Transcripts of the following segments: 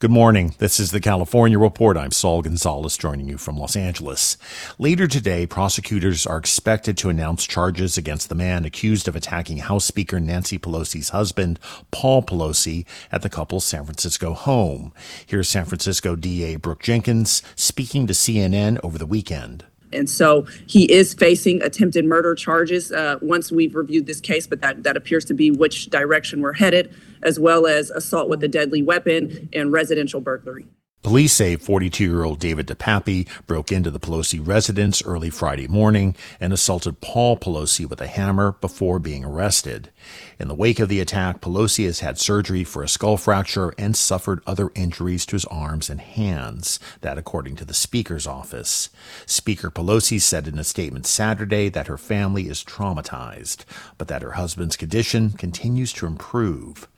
Good morning. This is the California Report. I'm Saul Gonzalez joining you from Los Angeles. Later today, prosecutors are expected to announce charges against the man accused of attacking House Speaker Nancy Pelosi's husband, Paul Pelosi, at the couple's San Francisco home. Here's San Francisco DA Brooke Jenkins speaking to CNN over the weekend. And so he is facing attempted murder charges uh, once we've reviewed this case, but that, that appears to be which direction we're headed, as well as assault with a deadly weapon and residential burglary. Police say 42 year old David DePape broke into the Pelosi residence early Friday morning and assaulted Paul Pelosi with a hammer before being arrested. In the wake of the attack, Pelosi has had surgery for a skull fracture and suffered other injuries to his arms and hands, that according to the Speaker's office. Speaker Pelosi said in a statement Saturday that her family is traumatized, but that her husband's condition continues to improve.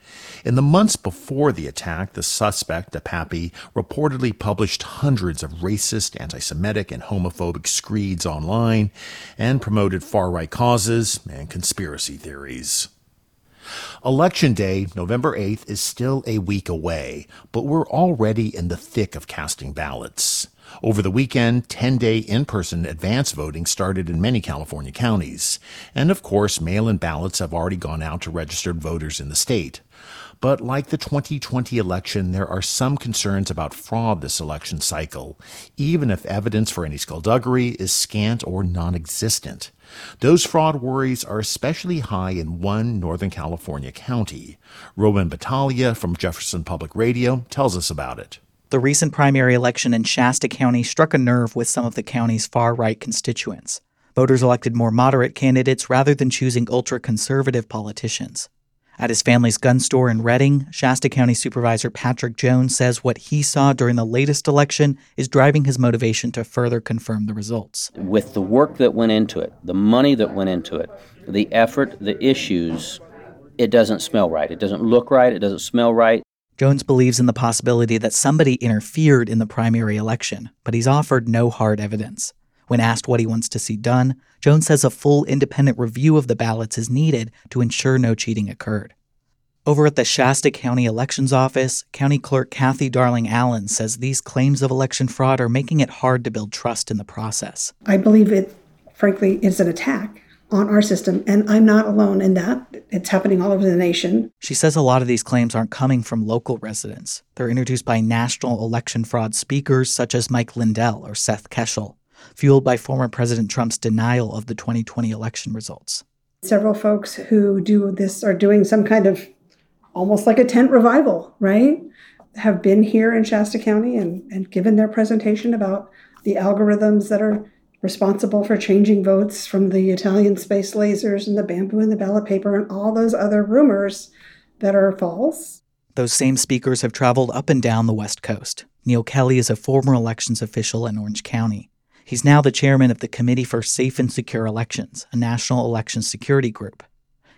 In the months before the attack, the suspect, DePape, reportedly published hundreds of racist, anti Semitic, and homophobic screeds online and promoted far right causes and conspiracy theories. Election Day, November 8th, is still a week away, but we're already in the thick of casting ballots. Over the weekend, 10 day in person advance voting started in many California counties. And of course, mail in ballots have already gone out to registered voters in the state. But like the 2020 election, there are some concerns about fraud this election cycle, even if evidence for any skullduggery is scant or non existent. Those fraud worries are especially high in one Northern California county. Roman Battaglia from Jefferson Public Radio tells us about it. The recent primary election in Shasta County struck a nerve with some of the county's far right constituents. Voters elected more moderate candidates rather than choosing ultra conservative politicians. At his family's gun store in Redding, Shasta County Supervisor Patrick Jones says what he saw during the latest election is driving his motivation to further confirm the results. With the work that went into it, the money that went into it, the effort, the issues, it doesn't smell right. It doesn't look right. It doesn't smell right. Jones believes in the possibility that somebody interfered in the primary election, but he's offered no hard evidence. When asked what he wants to see done, Jones says a full independent review of the ballots is needed to ensure no cheating occurred. Over at the Shasta County Elections Office, County Clerk Cathy Darling Allen says these claims of election fraud are making it hard to build trust in the process. I believe it, frankly, is an attack on our system. And I'm not alone in that. It's happening all over the nation. She says a lot of these claims aren't coming from local residents. They're introduced by national election fraud speakers such as Mike Lindell or Seth Keshel, fueled by former President Trump's denial of the 2020 election results. Several folks who do this are doing some kind of almost like a tent revival, right? Have been here in Shasta County and, and given their presentation about the algorithms that are responsible for changing votes from the Italian space lasers and the bamboo and the ballot paper and all those other rumors that are false. Those same speakers have traveled up and down the West Coast. Neal Kelley is a former elections official in Orange County. He's now the chairman of the Committee for Safe and Secure Elections, a national election security group.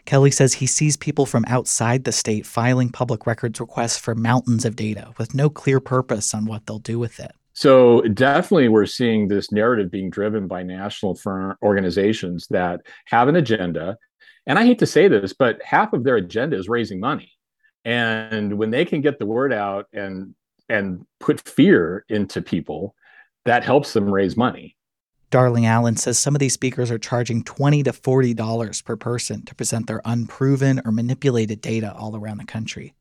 Kelley says he sees people from outside the state filing public records requests for mountains of data with no clear purpose on what they'll do with it. So definitely we're seeing this narrative being driven by national firm organizations that have an agenda. And I hate to say this, but half of their agenda is raising money. And when they can get the word out and and put fear into people, that helps them raise money. Darling Allen says some of these speakers are charging 20 to $40 per person to present their unproven or manipulated data all around the country.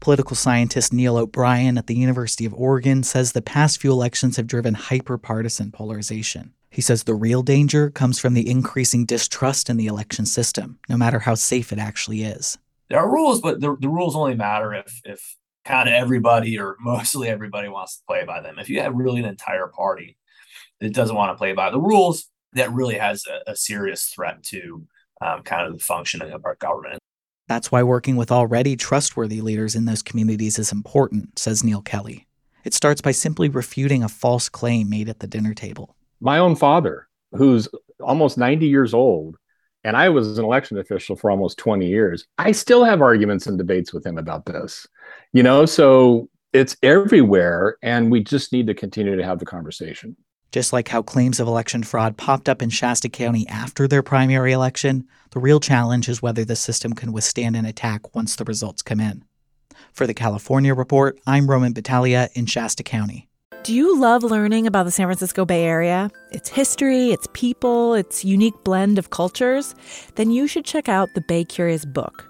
Political scientist Neil O'Brien at the University of Oregon says the past few elections have driven hyper-partisan polarization. He says the real danger comes from the increasing distrust in the election system, no matter how safe it actually is. There are rules, but the, the rules only matter if if kind of everybody or mostly everybody wants to play by them. If you have really an entire party that doesn't want to play by the rules, that really has a, a serious threat to um, kind of the functioning of our government. That's why working with already trustworthy leaders in those communities is important, says Neal Kelley. It starts by simply refuting a false claim made at the dinner table. My own father, who's almost 90 years old, and I was an election official for almost 20 years, I still have arguments and debates with him about this. You know, so it's everywhere, and we just need to continue to have the conversation. Just like how claims of election fraud popped up in Shasta County after their primary election, the real challenge is whether the system can withstand an attack once the results come in. For the California Report, I'm Roman Battaglia in Shasta County. Do you love learning about the San Francisco Bay Area? Its history, its people, its unique blend of cultures? Then you should check out the Bay Curious book.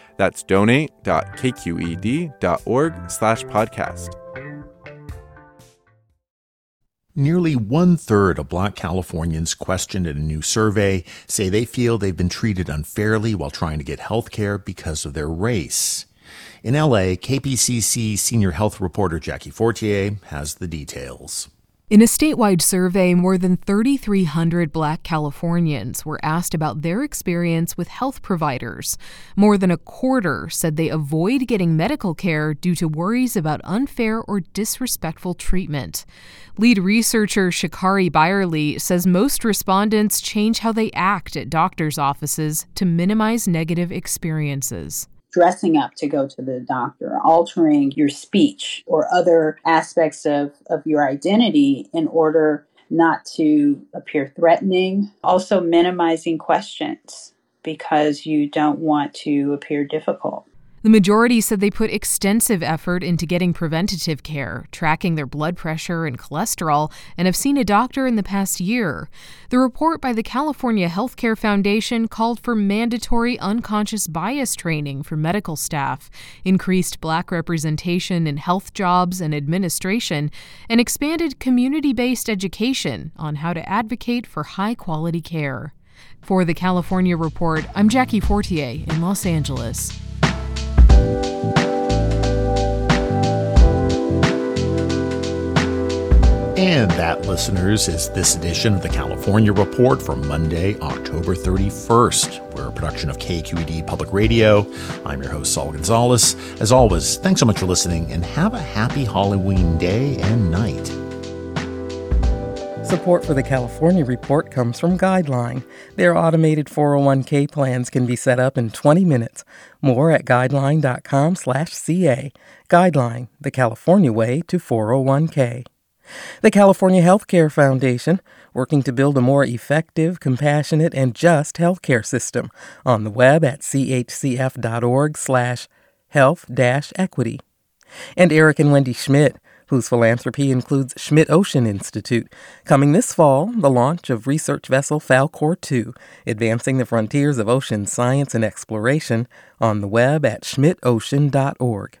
That's donate.kqed.org slash podcast. Nearly one third of black Californians questioned in a new survey say they feel they've been treated unfairly while trying to get health care because of their race. In LA, KPCC senior health reporter Jackie Fortier has the details. In a statewide survey, more than 3,300 black Californians were asked about their experience with health providers. More than a quarter said they avoid getting medical care due to worries about unfair or disrespectful treatment. Lead researcher Shakari Byerly says most respondents change how they act at doctors' offices to minimize negative experiences dressing up to go to the doctor, altering your speech or other aspects of, of your identity in order not to appear threatening. Also, minimizing questions because you don't want to appear difficult. The majority said they put extensive effort into getting preventative care, tracking their blood pressure and cholesterol, and have seen a doctor in the past year. The report by the California Healthcare Foundation called for mandatory unconscious bias training for medical staff, increased black representation in health jobs and administration, and expanded community based education on how to advocate for high quality care. For the California Report, I'm Jackie Fortier in Los Angeles. And that, listeners, is this edition of the California Report for Monday, October 31st. We're a production of KQED Public Radio. I'm your host, Saul Gonzalez. As always, thanks so much for listening and have a happy Halloween day and night. Support for the California Report comes from Guideline. Their automated 401k plans can be set up in 20 minutes. More at guideline.com/ca. Guideline, the California way to 401k. The California Healthcare Foundation, working to build a more effective, compassionate, and just healthcare system on the web at chcf.org slash health-equity. And Eric and Wendy Schmidt, whose philanthropy includes Schmidt Ocean Institute. Coming this fall, the launch of research vessel Falkor 2, advancing the frontiers of ocean science and exploration on the web at schmidtocean.org.